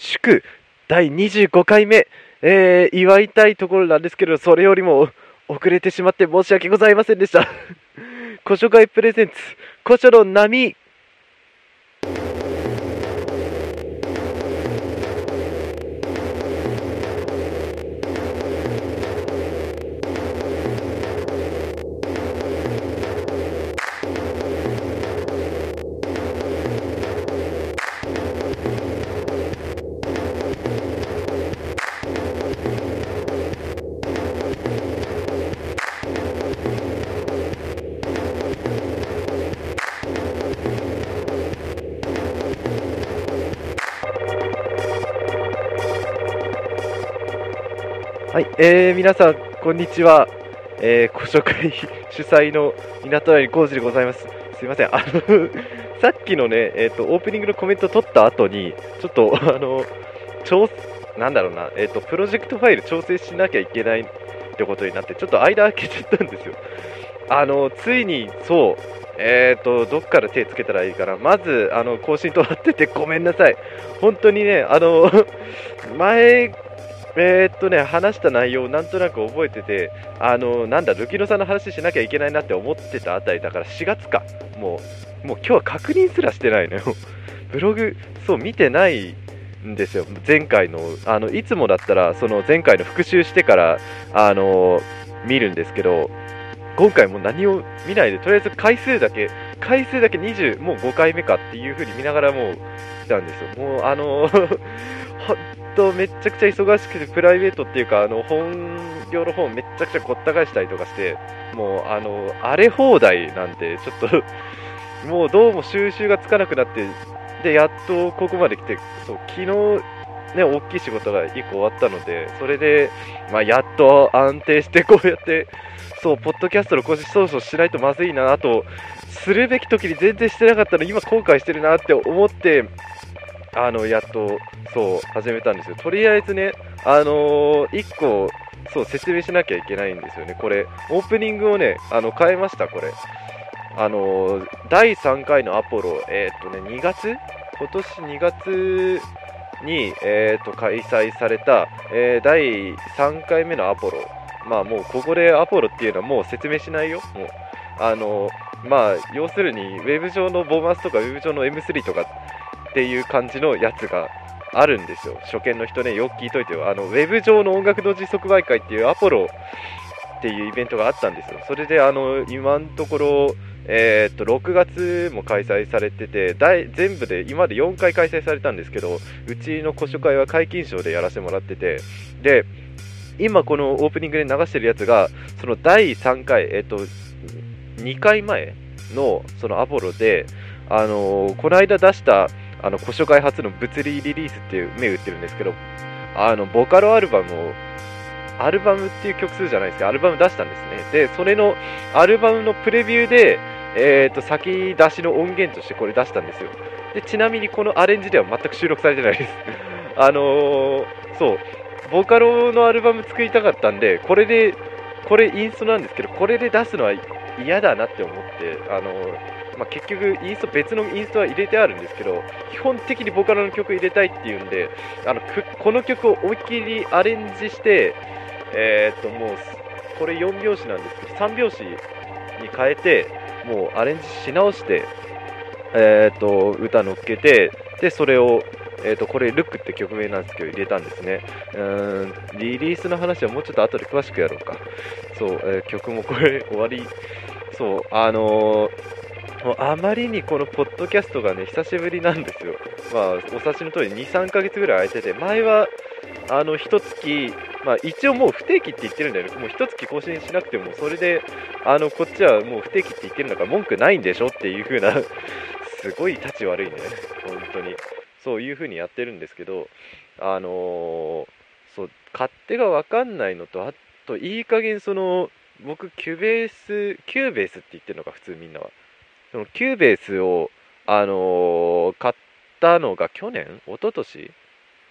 祝第25回目、えー、祝いたいところなんですけど、それよりも遅れてしまって申し訳ございませんでした。古書会プレゼンツ、古書の波。えー、皆さん、こんにちは。えー、古書会主催の港谷浩二でございます。すいません、あの さっきのね、えっ、ー、と、オープニングのコメント取った後に、ちょっと、あの、調、なんだろうな、えっ、ー、と、プロジェクトファイル調整しなきゃいけないってことになって、ちょっと間空けちゃったんですよ。あの、ついに、そう、えっ、ー、と、どっから手つけたらいいかな。まず、あの、更新となっててごめんなさい。本当にね、あの、前えー、っとね、話した内容をなんとなく覚えてて、あのなんだ、ルキノさんの話しなきゃいけないなって思ってたあたりだから4月か、もう、もう今日は確認すらしてないのよ。ブログ、そう、見てないんですよ、前回の、あのいつもだったら、その前回の復習してから、あの見るんですけど、今回も何を見ないで、とりあえず回数だけ、回数だけ20、もう5回目かっていう風に見ながらもう来たんですよ。もう、あの とめちゃくちゃ忙しくて、プライベートっていうか、あの本業の本めちゃくちゃごった返したりとかして、もう、あの、荒れ放題なんで、ちょっと もうどうも収集がつかなくなって、で、やっとここまで来て、そう、昨日、ね、大きい仕事が1個終わったので、それで、まあ、やっと安定してこうやって、そう、ポッドキャストの更新そろそろしないとまずいな、あと、するべき時に全然してなかったの、今後悔してるなって思って、あの、やっと、そう、始めたんですよ。とりあえずね、あのー、1個、そう、説明しなきゃいけないんですよね。これ、オープニングをね、あの、変えました、これ。あのー、第3回のアポロ、えー、っとね、2月？今年2月に、えー、っと、開催された、えー、第3回目のアポロ。まあもう、ここでアポロっていうのはもう説明しないよ。もう、あのまあ、要するに、ウェブ上のボーマスとか、ウェブ上の M3 とかっていう感じのやつがあるんですよ。初見の人ね、よく聞いといてよ。あの、ウェブ上の音楽同時即売会っていうアポロっていうイベントがあったんですよ。それで、あの、今のところ、えー、っと、6月も開催されてて、全部で、今まで4回開催されたんですけど、うちの古書会は解禁賞でやらせてもらってて、で、今このオープニングで流してるやつが、その第3回、え、っと、2回前のそのアポロで、あのー、この間出したあの古書開発の物理リリースっていう銘打ってるんですけど、あのボカロアルバムを、アルバムっていう曲数じゃないですけど、アルバム出したんですね。で、それのアルバムのプレビューで、えーと、先出しの音源としてこれ出したんですよ。で、ちなみにこのアレンジでは全く収録されてないです。あのー、そう、ボカロのアルバム作りたかったんで、これで、これインストなんですけど、これで出すのは嫌だなって思って、あのーまあ、結局インスト別のインストは入れてあるんですけど基本的にボカロの曲入れたいっていうんであのこの曲を思いっきりアレンジしてえー、っともうこれ4拍子なんですけど3拍子に変えてもうアレンジし直してえー、っと歌乗っけてでそれをえーと、これ、ルックって曲名なんですけど、入れたんですね。うんリリースの話はもうちょっと後で詳しくやろうか。そう、えー、曲もこれ終わり、そう、あのーもうあまりにこのポッドキャストがね、久しぶりなんですよ。まあ、お察しの通り2、3ヶ月ぐらい空いてて、前は、あの、一月、まあ、一応もう不定期って言ってるんだよね。もう一月更新しなくても、それで、あの、こっちはもう不定期って言ってるんだから文句ないんでしょっていう風なすごい立ち悪いね。本当に。そういう風にやってるんですけど、あのー、そう、勝手がわかんないのと、あと、いい加減その、僕、キュベース、キューベースって言ってるのか、普通みんなは。その Cubase を、あのー、買ったのが去年？一昨年？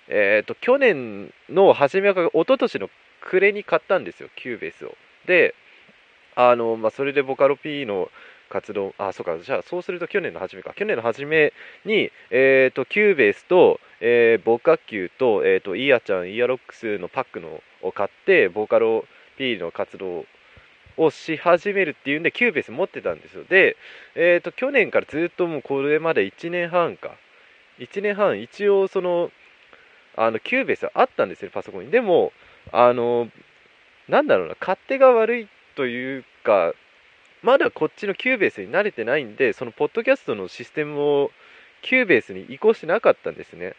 えっ、ー、と、去年の初めか、一昨年の暮れに買ったんですよ、 Cubase を。で、あの、まあ、それでボカロ P の活動あそうかじゃあそうすると去年の初めか。去年の初めに、えーと、キューベースと、えー、ボカキューと,、えーと、 IA ちゃん IA ROCKS のパックのを買ってボカロ P の活動をし始めるっていうんで Cubase 持ってたんですよ。で、えーと、去年からずっともうこれまで1年半か。1年半一応そのあの Cubase はあったんですよパソコンに。でもあのなんだろうな勝手が悪いというかまだこっちの Cubase に慣れてないんでそのポッドキャストのシステムを Cubase に移行してなかったんですね。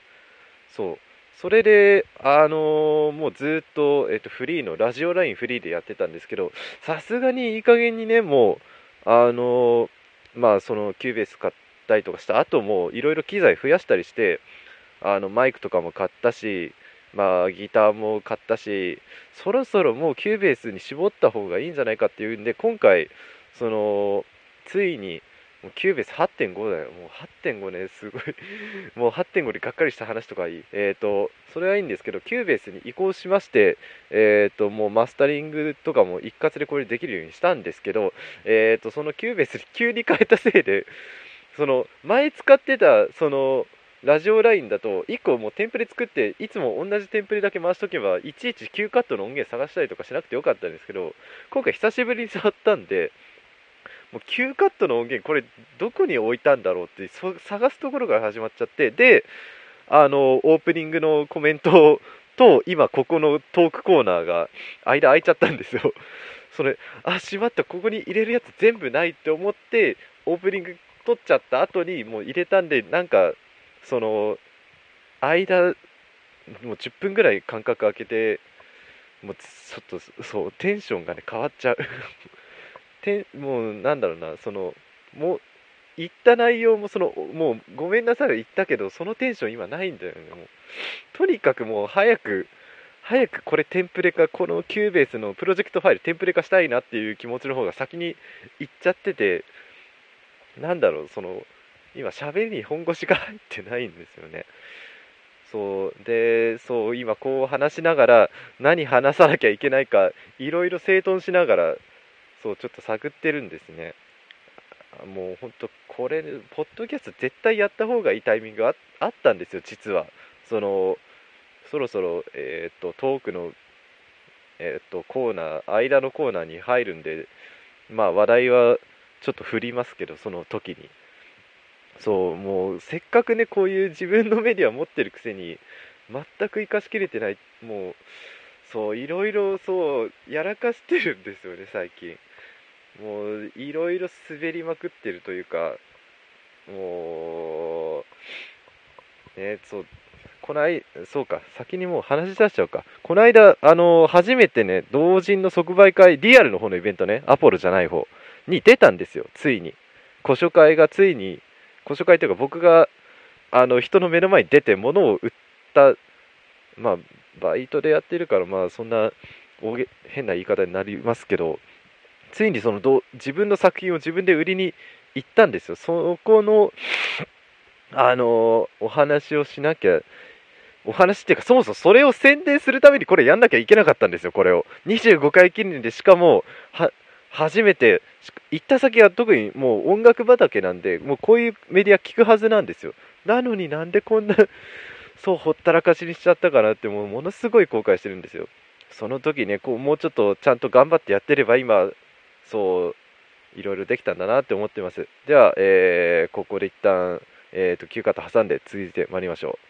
そう。それで、あのー、もうずっと、えっと、フリーの、ラジオラインフリーでやってたんですけど、さすがにいい加減にね、もう、あのー、まあ、その、 Cubase 買ったりとかした後も、いろいろ機材増やしたりして、あの、マイクとかも買ったし、まあ、ギターも買ったし、そろそろもう Cubase に絞った方がいいんじゃないかっていうんで、今回、その、ついに、もう Cubase 8.5だよ。もう8.5ね、すごい もう8.5でがっかりした話とかいい。えっ、ー、と、それはいいんですけど、 Cubase に移行しまして、えっ、ー、と、もうマスタリングとかも一括でこれできるようにしたんですけど、えっ、ー、と、その Cubase に 急に変えたせいで、その、前使ってた、その、ラジオラインだと1個もうテンプレ作っていつも同じテンプレだけ回しとけばいちいち Q カットの音源探したりとかしなくてよかったんですけど今回久しぶりに触ったんでもう Q カットの音源これどこに置いたんだろうって探すところから始まっちゃってであのオープニングのコメントと今ここのトークコーナーが間空いちゃったんですよ。それあしまったここに入れるやつ全部ないって思ってオープニング撮っちゃった後にもう入れたんでなんかその間もう10分ぐらい間隔空けてもうちょっとそうテンションがね変わっちゃう。てもうなんだろうなそのもう言った内容もそのもうごめんなさい言ったけどそのテンション今ないんだよねもう。とにかくもう早く早くこれテンプレ化この Cubase のプロジェクトファイルテンプレ化したいなっていう気持ちの方が先にいっちゃっててなんだろうその今喋りに本腰が入ってないんですよね。そうでそう今こう話しながら何話さなきゃいけないかいろいろ整頓しながらそうちょっと探ってるんですね。もうほんとこれポッドキャスト絶対やった方がいいタイミングああったんですよ実は。そのそろそろ、えーと、トークの、えーと、コーナー間のコーナーに入るんでまあ話題はちょっと振りますけどその時に。そうもうせっかくねこういう自分のメディア持ってるくせに全く生かしきれてないもうそういろいろそうやらかしてるんですよね最近。もういろいろ滑りまくってるというかもうねそうこの間そうか先にもう話し出しちゃうか。この間あの初めてね同人の即売会リアルの方のイベントねアポロじゃない方に出たんですよついに。古書会がついに古書会というか僕があの人の目の前に出て物を売ったまあバイトでやってるからまあそんな変な言い方になりますけどついにそのど自分の作品を自分で売りに行ったんですよ。そこのあのお話をしなきゃお話っていうかそもそもそれを宣伝するためにこれやんなきゃいけなかったんですよこれを。25回記念でしかも初めて行った先は特にもう音楽畑なんでもうこういうメディア聞くはずなんですよ。なのになんでこんなそうほったらかしにしちゃったかなってもうものすごい後悔してるんですよ。その時ねこうもうちょっとちゃんと頑張ってやってれば今そういろいろできたんだなって思ってます。では、えー、ここで一旦、えーと、休暇と挟んで続いてまいりましょう。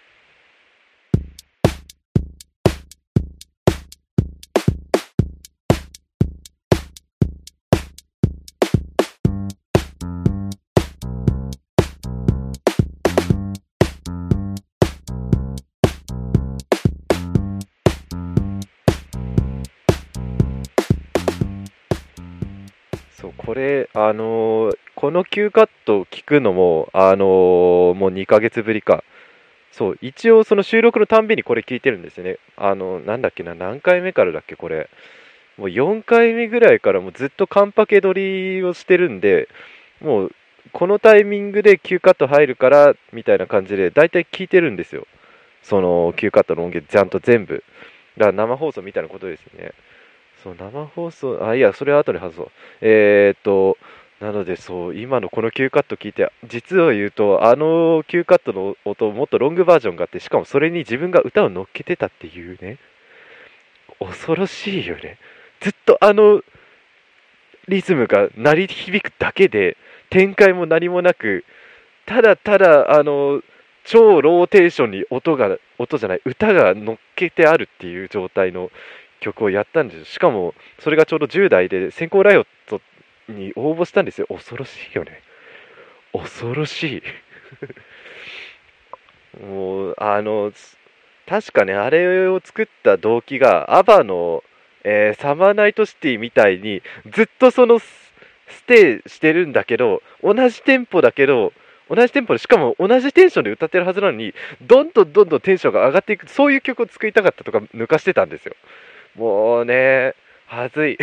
これ、あのー、この Q カットを聞くのも、あのー、もう2ヶ月ぶりか。そう、一応その収録のたんびにこれ聞いてるんですよね。あの、なんだっけな、何回目からだっけ、これ。もう4回目ぐらいからもうずっとカンパケ取りをしてるんで、もうこのタイミングで Q カット入るから、みたいな感じで、大体聞いてるんですよ。その Q カットの音源ちゃんと全部。だから生放送みたいなことですよね。そう、生放送、あ、いや、それは後で外そう。えー、っと、なのでそう今のこの Q カット聞いて実を言うとあの Q カットの音もっとロングバージョンがあってしかもそれに自分が歌を乗っけてたっていうね恐ろしいよねずっとあのリズムが鳴り響くだけで展開も何もなくただただあの超ローテーションに音が音じゃない歌が乗っけてあるっていう状態の曲をやったんですしかもそれがちょうど10代で先行ライオットに応募したんですよ。恐ろしいよね。恐ろしい。もうあの確かねあれを作った動機がアバの、えー、サマーナイトシティみたいにずっとそのステイしてるんだけど同じテンポだけど同じテンポでしかも同じテンションで歌ってるはずなのにどんどんどんどんテンションが上がっていくそういう曲を作りたかったとか抜かしてたんですよ。もうねはずい。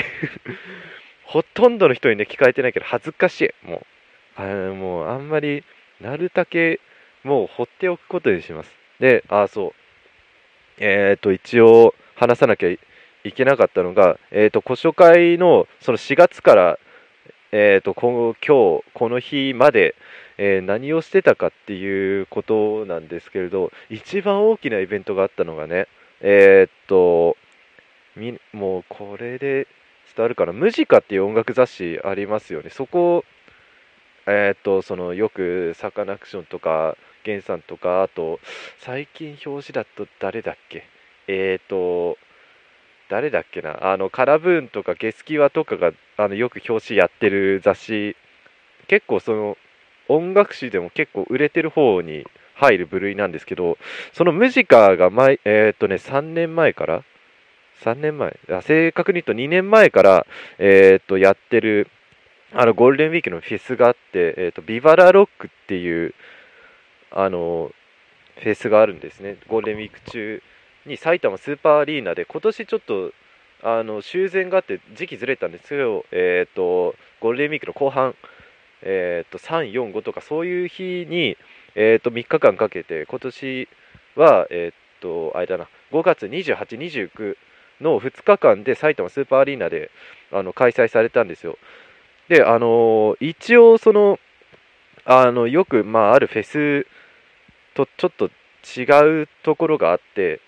ほとんどの人にね聞かれてないけど恥ずかしい。もうあもうあんまりなるだけもう放っておくことにします。であそう。えっ、ー、と一応話さなきゃいけなかったのが、えっ、ー、と古書会のその4月からえーと、今日この日まで、えー、何をしてたかっていうことなんですけれど一番大きなイベントがあったのがねえ、っともうこれで伝わるかなムジカっていう音楽雑誌ありますよね。そこえー、っとそのよくサカナクションとかゲンさんとかあと最近表紙だと誰だっけ？えっと誰だっけな？あのカラブーンとかゲスキワとかがあのよく表紙やってる雑誌。結構その音楽誌でも結構売れてる方に入る部類なんですけどそのムジカが前えー、っとね3年前から3年前。正確に言うと2年前からえー、とやってるあのゴールデンウィークのフェスがあって、えー、とビバラロックっていうあのフェスがあるんですね。ゴールデンウィーク中に埼玉スーパーアリーナで今年ちょっとあの修繕があって時期ずれたんです。けど、えーと、ゴールデンウィークの後半、えーと、3、4、5とかそういう日に、えーと、3日間かけて今年は、えー、とあれだな5月28、29の2日間で埼玉スーパーアリーナであの開催されたんですよ。で、あのー、一応そのあのよく、まあ、あるフェスとちょっと違うところがあって、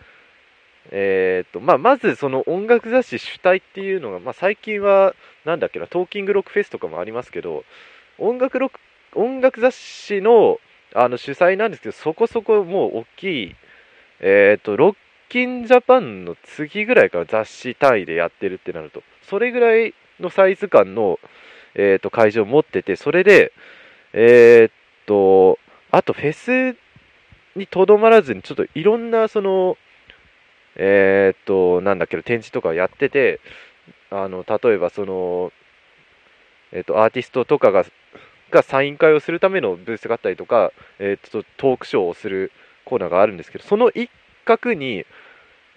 えーとまあ、まずその音楽雑誌主体っていうのが、まあ、最近はなんだっけなトーキングロックフェスとかもありますけど音楽ロック音楽雑誌のあの主催なんですけどそこそこもう大きい、えーと、ロッキンジャパンの次ぐらいから雑誌単位でやってるってなるとそれぐらいのサイズ感の、えーと、会場を持っててそれでえっ、とあとフェスにとどまらずにちょっといろんなそのえー、っと、なんだっけ、展示とかやってて、あの、例えばその、えー、っと、アーティストとかが、がサイン会をするためのブースがあったりとか、えー、っと、トークショーをするコーナーがあるんですけど、その一角に、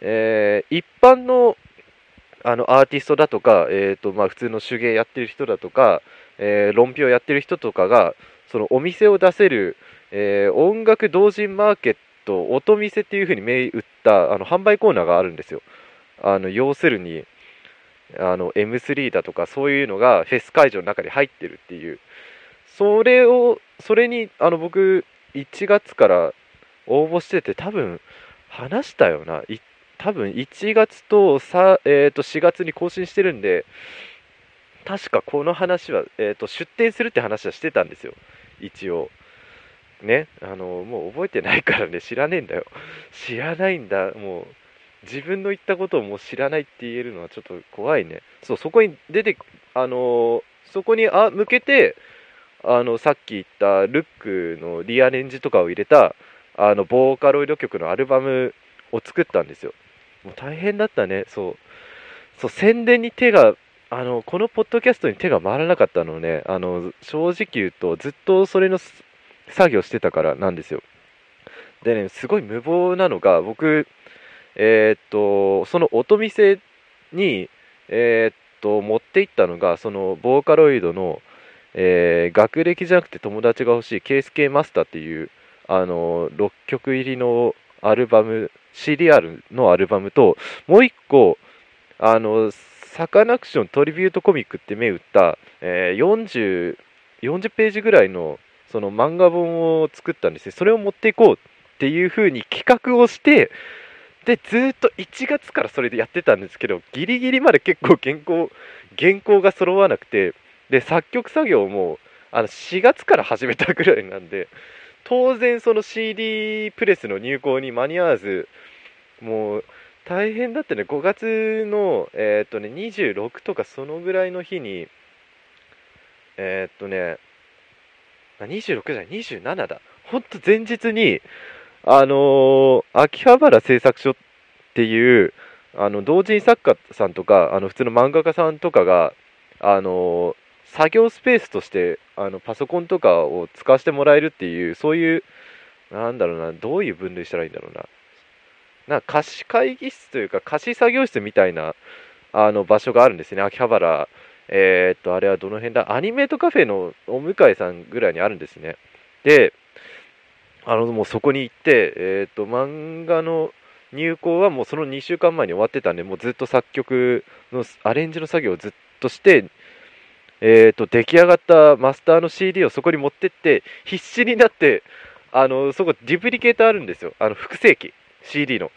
えー、一般のあのアーティストだとか、えーとまあ、普通の手芸やってる人だとか、えー、論評やってる人とかがそのお店を出せる、えー、音楽同人マーケッと音見せっていう風に銘打ったあの販売コーナーがあるんですよ。あの要するにあの M3 だとかそういうのがフェス会場の中に入ってるっていう。それをそれにあの僕1月から応募してて多分話したよな。多分1月とさ、えー、と4月に更新してるんで確かこの話は、えー、と出店するって話はしてたんですよ一応ね、あの、もう覚えてないからね、知らねえんだよ。知らないんだ、もう、自分の言ったことをもう知らないって言えるのはちょっと怖いね。そう、そこに出て、あのそこにあ向けて、あの、さっき言ったルックのリアレンジとかを入れた、あの、ボーカロイド曲のアルバムを作ったんですよ。もう大変だったね、そう。そう、宣伝に手が、あの、このポッドキャストに手が回らなかったのね、あの、正直言うと、ずっとそれの作業してたからなんですよ。でね、すごい無謀なのが、僕、えー、っと、その音見せに、えー、っと、持っていったのが、そのボーカロイドの、えー、学歴じゃなくて友達が欲しい KSK マスターっていう、あの、6曲入りのアルバム、シリアルのアルバムと、もう1個、あの、サカナクショントリビュートコミックって銘打った、えー 40, 40ページぐらいのその漫画本を作ったんですね。それを持っていこうっていう風に企画をしてでずっと1月からそれでやってたんですけどギリギリまで結構原稿原稿が揃わなくてで作曲作業もあの4月から始めたぐらいなんで当然その CD プレスの入稿に間に合わずもう大変だったね。5月のえーっとね26とかそのぐらいの日にえーっとね26じゃない27だ。ほんと前日にあのー秋葉原製作所っていうあの同人作家さんとかあの普通の漫画家さんとかがあの作業スペースとしてあのパソコンとかを使わせてもらえるっていうそういうなんだろうなどういう分類したらいいんだろうな。なんか貸し会議室というか貸し作業室みたいなあの場所があるんですね。秋葉原えーっとあれはどの辺だ？アニメートカフェのお向かいさんぐらいにあるんですね。であのもうそこに行ってえーっと漫画の入稿はもうその2週間前に終わってたんでもうずっと作曲のアレンジの作業をずっとしてえー、と出来上がったマスターの CD をそこに持ってって必死になってあのそこデュプリケーターあるんですよ。あの複製機。CD の。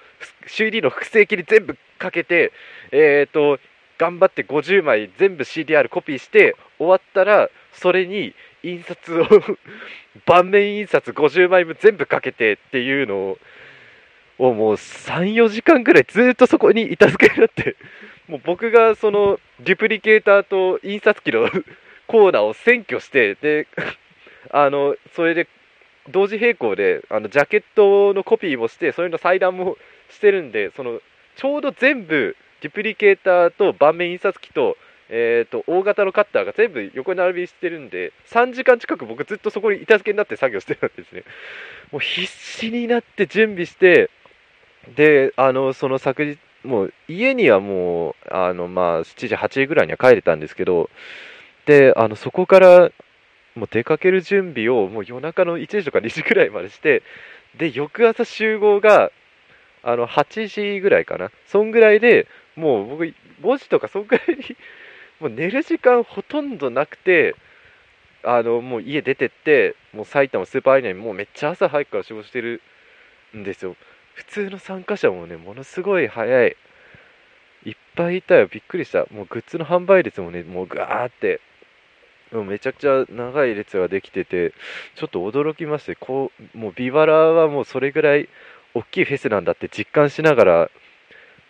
CD の複製機に全部かけてえー、と頑張って50枚全部 CDR コピーして終わったらそれに印刷を 盤面印刷50枚分全部かけてっていうのををもう34時間ぐらいずっとそこにいたずけになって もう僕がそのデュプリケーターと印刷機の コーナーを占拠してで あのそれで同時並行であのジャケットのコピーもしてそれの裁断もしてるんでそのちょうど全部デュプリケーターと盤面印刷機と,、えー、と大型のカッターが全部横並びしてるんで3時間近く僕ずっとそこにいたずけになって作業してたんですね。もう必死になって準備してであのその昨日もう家にはもうあのまあ7時8時ぐらいには帰れたんですけどであのそこからもう出かける準備をもう夜中の1時とか2時ぐらいまでしてで翌朝集合があの8時ぐらいかな。そんぐらいでもう僕5時とかそんぐらいにもう寝る時間ほとんどなくてあのもう家出てってもう埼玉スーパーアリーナにもうめっちゃ朝早くから仕事してるんですよ。普通の参加者もねものすごい早い。いっぱいいたよ。びっくりした。もうグッズの販売列もねもうガーって。もうめちゃくちゃ長い列ができててちょっと驚きましてこうもうビバラはもうそれぐらい大きいフェスなんだって実感しながら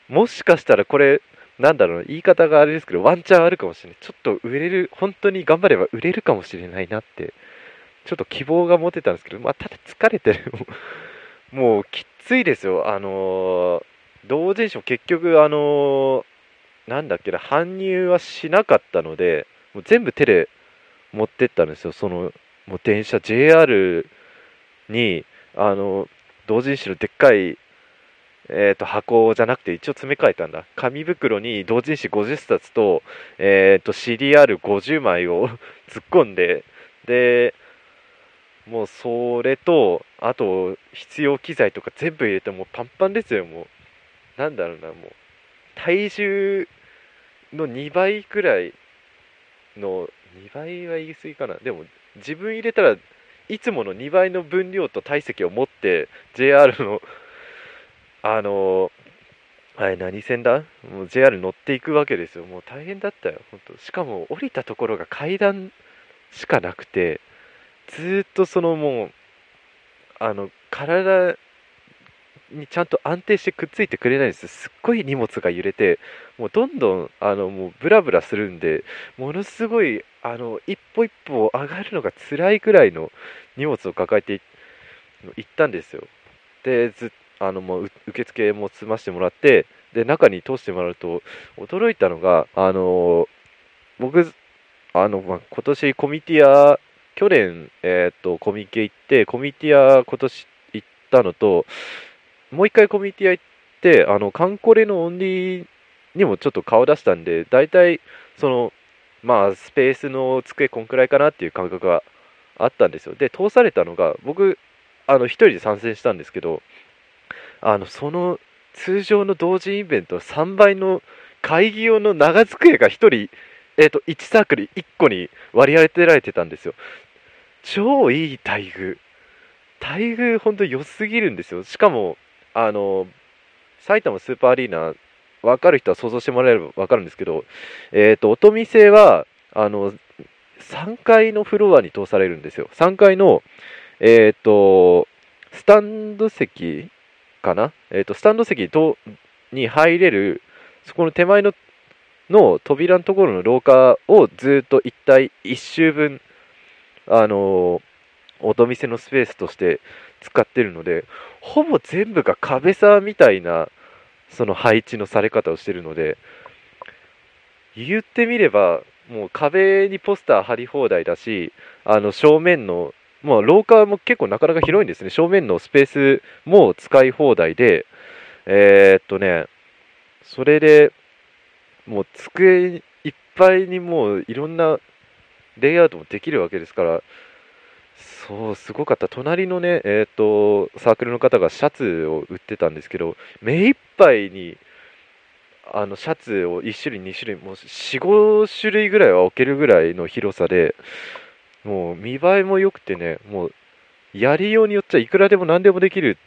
もしかしたらこれなんだろうな言い方があれですけどワンチャンあるかもしれない。ちょっと売れる本当に頑張れば売れるかもしれないなってちょっと希望が持てたんですけどまあただ疲れてる。もうきっついですよ。あのー同人誌も結局あのーなんだっけな搬入はしなかったのでもう全部手で持ってったんですよ。そのもう電車 JR にあの同人誌のでっかいえー、と箱じゃなくて一応詰め替えたんだ。紙袋に同人誌50冊と,、えー、と CDR50 枚を 突っ込んででもうそれとあと必要機材とか全部入れてもうパンパンですよもう。なんだろうなもう体重の2倍くらいの2倍は言い過ぎかな。でも自分入れたらいつもの2倍の分量と体積を持って JR の あのあれ何線だ？もう JR 乗っていくわけですよ。もう大変だったよ本当。しかも降りたところが階段しかなくてずっとそのもうあの体にちゃんと安定してくっついてくれないんですすっごい荷物が揺れてもうどんどんあのもうブラブラするんでものすごいあの一歩一歩上がるのが辛いくらいの荷物を抱えて行ったんですよ。でずあのもう受付も済ましてもらってで中に通してもらうと驚いたのがあの僕あの、まあ、今年コミティア去年、えー、とコミケ行ってコミティア今年行ったのともう一回コミティア行ってあのカンコレのオンリーにもちょっと顔出したんで大体そのまあスペースの机こんくらいかなっていう感覚があったんですよで通されたのが僕あの一人で参戦したんですけどあのその通常の同人イベントの3倍の会議用の長机が1人、えっ、と、1サークル1個に割り当てられてたんですよ。超いい待遇。待遇ほんと良すぎるんですよ。しかも、あの、埼玉スーパーアリーナ、分かる人は想像してもらえれば分かるんですけど、えっ、と、音見製は、あの、3階のフロアに通されるんですよ。3階の、えっ、と、スタンド席かな？えっ、と、スタンド席とに入れる、そこの手前のの扉のところの廊下をずっと一体1周分、あの音見せのスペースとして使ってるので、ほぼ全部が壁さみたいな、その配置のされ方をしてるので、言ってみれば、もう壁にポスター貼り放題だし、あの正面の、まあ、廊下も結構なかなか広いんですね。正面のスペースも使い放題で、えー、っとね、それで、もう机いっぱいにもういろんなレイアウトもできるわけですから、そう、すごかった。隣のね、えっ、と、サークルの方がシャツを売ってたんですけど、目いっぱいに、あの、シャツを1種類、2種類、もう4、5種類ぐらいは置けるぐらいの広さで、もう見栄えも良くてね、もう、やりようによっちゃいくらでも何でもできる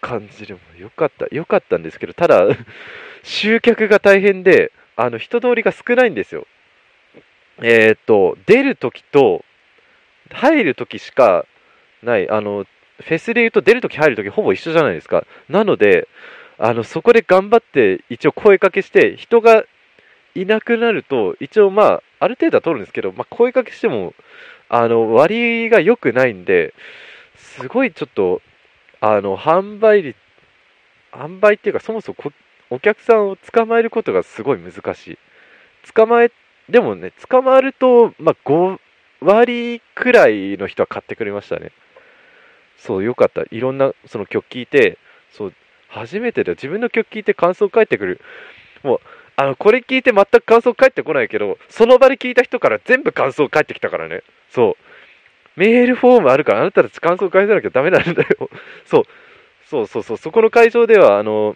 感じでもよかった。よかったんですけど、ただ、集客が大変で、あの、人通りが少ないんですよ。えー、っと、出るときと、入るときしかない、あの、フェスで言うと出るとき入るときほぼ一緒じゃないですか。なので、あの、そこで頑張って一応声かけして、人がいなくなると、一応まあ、ある程度は取るんですけど、まあ、声かけしても、あの、割が良くないんで、すごいちょっと、あの、販売率、販売っていうか、そもそもお客さんを捕まえることがすごい難しい。捕まえ、でもね、捕まると、まあ、5割くらいの人は買ってくれましたね。そう、よかった。いろんな、その曲聴いて、そう、初めてで自分の曲聴いて感想返ってくる。もう、あの、これ聞いて全く感想返ってこないけど、その場で聞いた人から全部感想返ってきたからね。そう。メールフォームあるから、あなたたち感想返さなきゃダメなんだよ。そう。そうそうそう。そこの会場では、あの、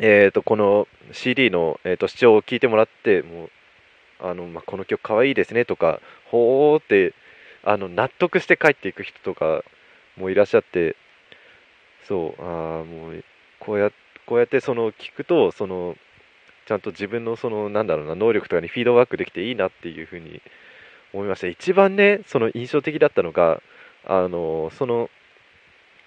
えーと、この CD の、えーと、視聴を聞いてもらってもうあの、まあ、この曲かわいいですねとかほーってあの納得して帰っていく人とかもいらっしゃってそうああもうこうやこうやってその聞くとそのちゃんと自分のそのなんだろうな能力とかにフィードバックできていいなっていうふうに思いました一番ねその印象的だったのがあのその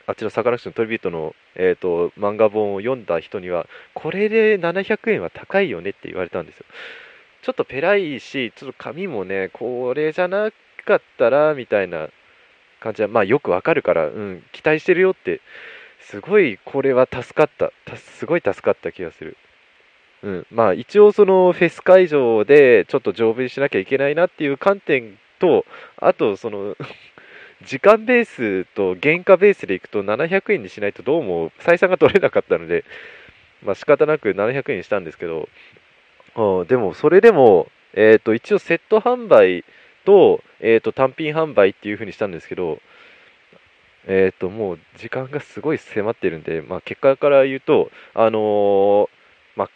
あっちのサカナクショントリビュートの、えーと、漫画本を読んだ人には、これで700円は高いよねって言われたんですよ。ちょっとペラいし、ちょっと紙もね、これじゃなかったら、みたいな感じは、まあよくわかるから、うん、期待してるよって、すごいこれは助かった。すごい助かった気がする。うん、まあ一応そのフェス会場でちょっと丈夫にしなきゃいけないなっていう観点と、あとその 時間ベースと原価ベースでいくと700円にしないとどうも採算が取れなかったので、まあ仕方なく700円にしたんですけど、うん、でもそれでも、えー、と一応セット販売と,、えー、と単品販売っていう風にしたんですけど、えー、ともう時間がすごい迫ってるんで、まあ、結果から言うと、あのー、まあ、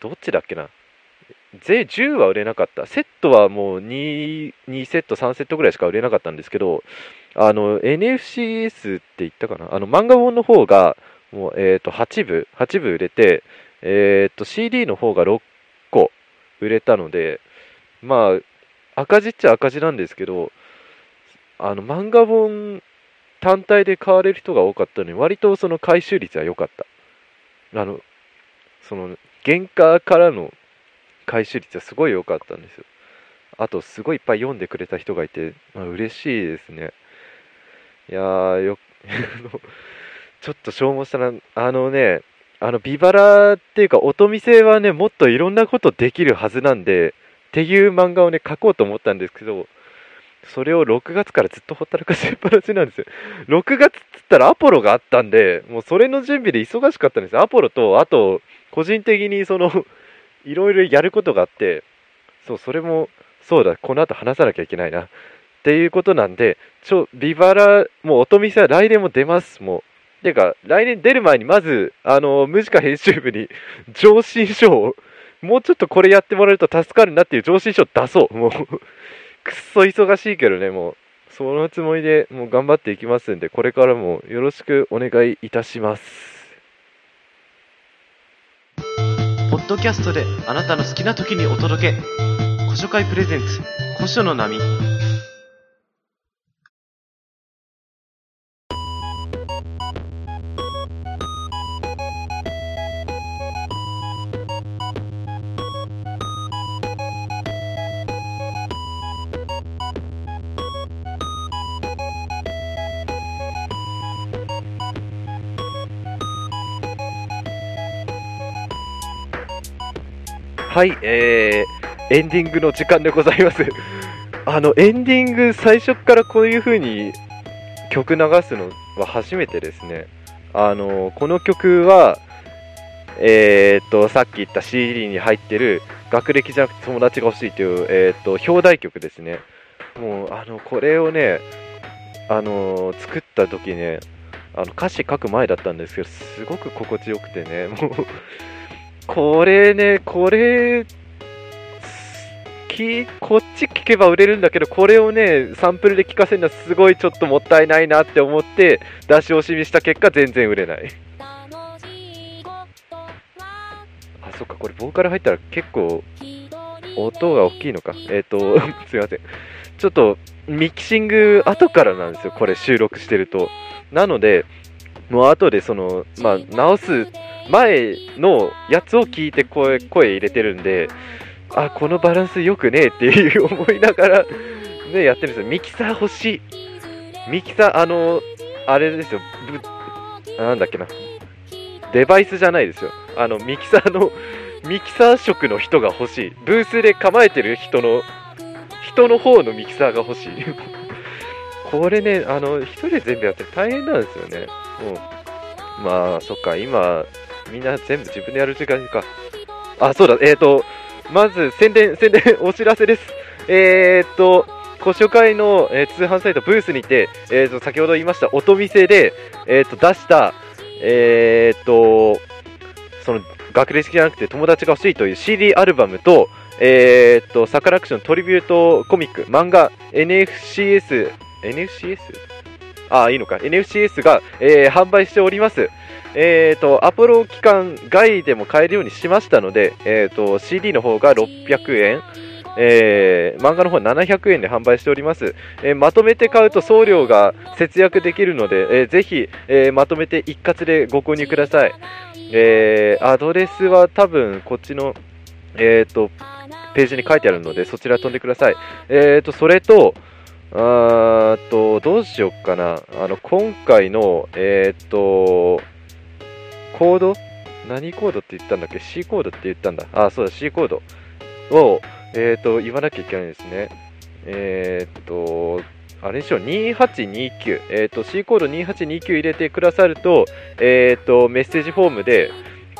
どっちだっけな、税10は売れなかった。セットはもう 2, 2セット、3セットぐらいしか売れなかったんですけど、あの、NFCS って言ったかなあの、漫画本の方が、もう、え、ー、と、8部、8部売れて、え、ー、と、CD の方が6売れたので、まあ、赤字っちゃ赤字なんですけど、あの、漫画本単体で買われる人が多かったのに、割とその回収率は良かった。あの、その、原価からの回収率はすごい良かったんですよ。あと、すごいいっぱい読んでくれた人がいて、まあ、嬉しいですね。いやー、よ、ちょっと消耗したな、あのね、あの、ビバラっていうか、音見せはね、もっといろんなことできるはずなんで、っていう漫画をね、書こうと思ったんですけど、それを6月からずっとほったらかしっぱなしなんですよ。6月っつったらアポロがあったんで、もうそれの準備で忙しかったんです。アポロと、あと、個人的にそのいろいろやることがあって、そう、それも、そうだ、この後話さなきゃいけないな。っていうことなんで、ちょ、ビバラ、もう音見せは来年も出ます。もうていうか、来年出る前にまず、あの、ムジカ編集部に 上申書を、もうちょっとこれやってもらえると助かるなっていう上申書を出そう。もう くっそ忙しいけどね、もう。そのつもりでもう頑張っていきますんで、これからもよろしくお願いいたします。ポッドキャストであなたの好きな時にお届け。古書会プレゼンツ、古書の波。はい、えー、エンディングの時間でございます。あの、エンディング最初からこういう風に曲流すのは初めてですね。あの、この曲は、えー、っと、さっき言った CD に入ってる学歴じゃなくて友達が欲しいという、えー、っと、表題曲ですね。もう、あの、これをね、あの、作った時ね、あの歌詞書く前だったんですけど、すごく心地よくてね、もうこれね、これ、きこっち聞けば売れるんだけど、これをね、サンプルで聞かせるのはすごいちょっともったいないなって思って、出し惜しみした結果、全然売れない。あ、そっか、これボーカル入ったら結構、音が大きいのか。えっ、ー、と、すいません。ちょっと、ミキシング後からなんですよ、これ収録してると。なので、もう後でその、まあ、直す前のやつを聞いて声声入れてるんで、あ、このバランスよくねえっていう思いながらね、やってるんですよ。ミキサー欲しい。ミキサー、あの、あれですよ。なんだっけな。デバイスじゃないですよ。あの、ミキサーの、ミキサー色の人が欲しい。ブースで構えてる人の、人の方のミキサーが欲しい。これね、あの、一人で全部やって大変なんですよね。もう、まあ、そっか、今、みんな全部自分でやる時間か。あ、そうだ、えっ、ー、と、まず宣伝、宣伝、お知らせです。えっ、ー、と、古書会の、えー、通販サイトブースにて、えーと、先ほど言いました音見せで、えーと、出した、えーと、その学歴じゃなくて友達が欲しいという CD アルバムと、えーと、サカラクショントリビュートコミック、漫画、NFCS、NFCS? あ、いいのか、NFCS が、えー、販売しております。えーと、アポロ期間外でも買えるようにしましたので、えーと、CD の方が600円、えー、漫画の方は700円で販売しております、えー、まとめて買うと送料が節約できるので、えー、ぜひ、えー、まとめて一括でご購入ください、えー、アドレスは多分こっちの、えーと、ページに書いてあるのでそちら飛んでください、えーと、それとあとどうしよっかな。あの今回のえっ、とコード？何コードって言ったんだっけ ?C コードって言ったんだ。あ、そうだ、C コードを、えっ、ー、と、言わなきゃいけないんですね。えっ、ー、と、あれでしょ？う、2829。えっ、ー、と、C コード2829入れてくださると、えっ、と、メッセージフォームで、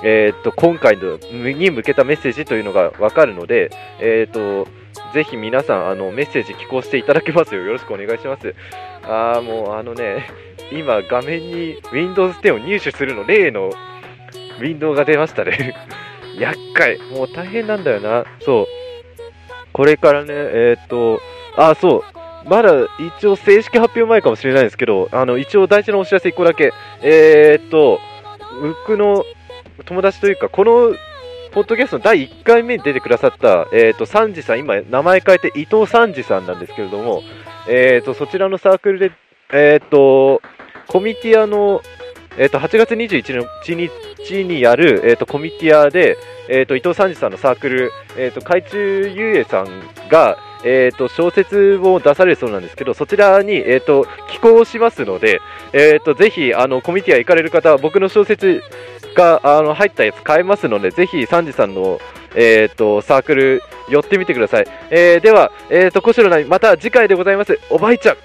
えっ、と、今回のに向けたメッセージというのがわかるので、えっ、と、ぜひ皆さん、あの、メッセージ寄稿していただけますよ。よろしくお願いします。あー、もう、あのね、今、画面に Windows 10を入手するの、例のウィンドウが出ましたね 厄介。もう大変なんだよな。そう。これからね、えー、っと、あ、そう。まだ一応正式発表前かもしれないですけど、あの、一応大事なお知らせ1個だけ。えー、っと、僕の友達というか、このポッドキャストの第1回目に出てくださった、えー、っと、サンジさん、今名前変えて伊藤サンジさんなんですけれども、えー、っと、そちらのサークルで、えっと、コミティアの、えっと、8月21日にやる、えーと、コミティアで、えーと、伊藤三治さんのサークル、えーと、海中遊泳さんが、えーと、小説を出されるそうなんですけど、そちらに、えー、と寄稿しますので、えー、とぜひあのコミティア行かれる方は僕の小説があの入ったやつ買えますので、ぜひ三治さんの、えー、とサークル寄ってみてください。えー、では、えー、と小城なまた次回でございます。おばいちゃん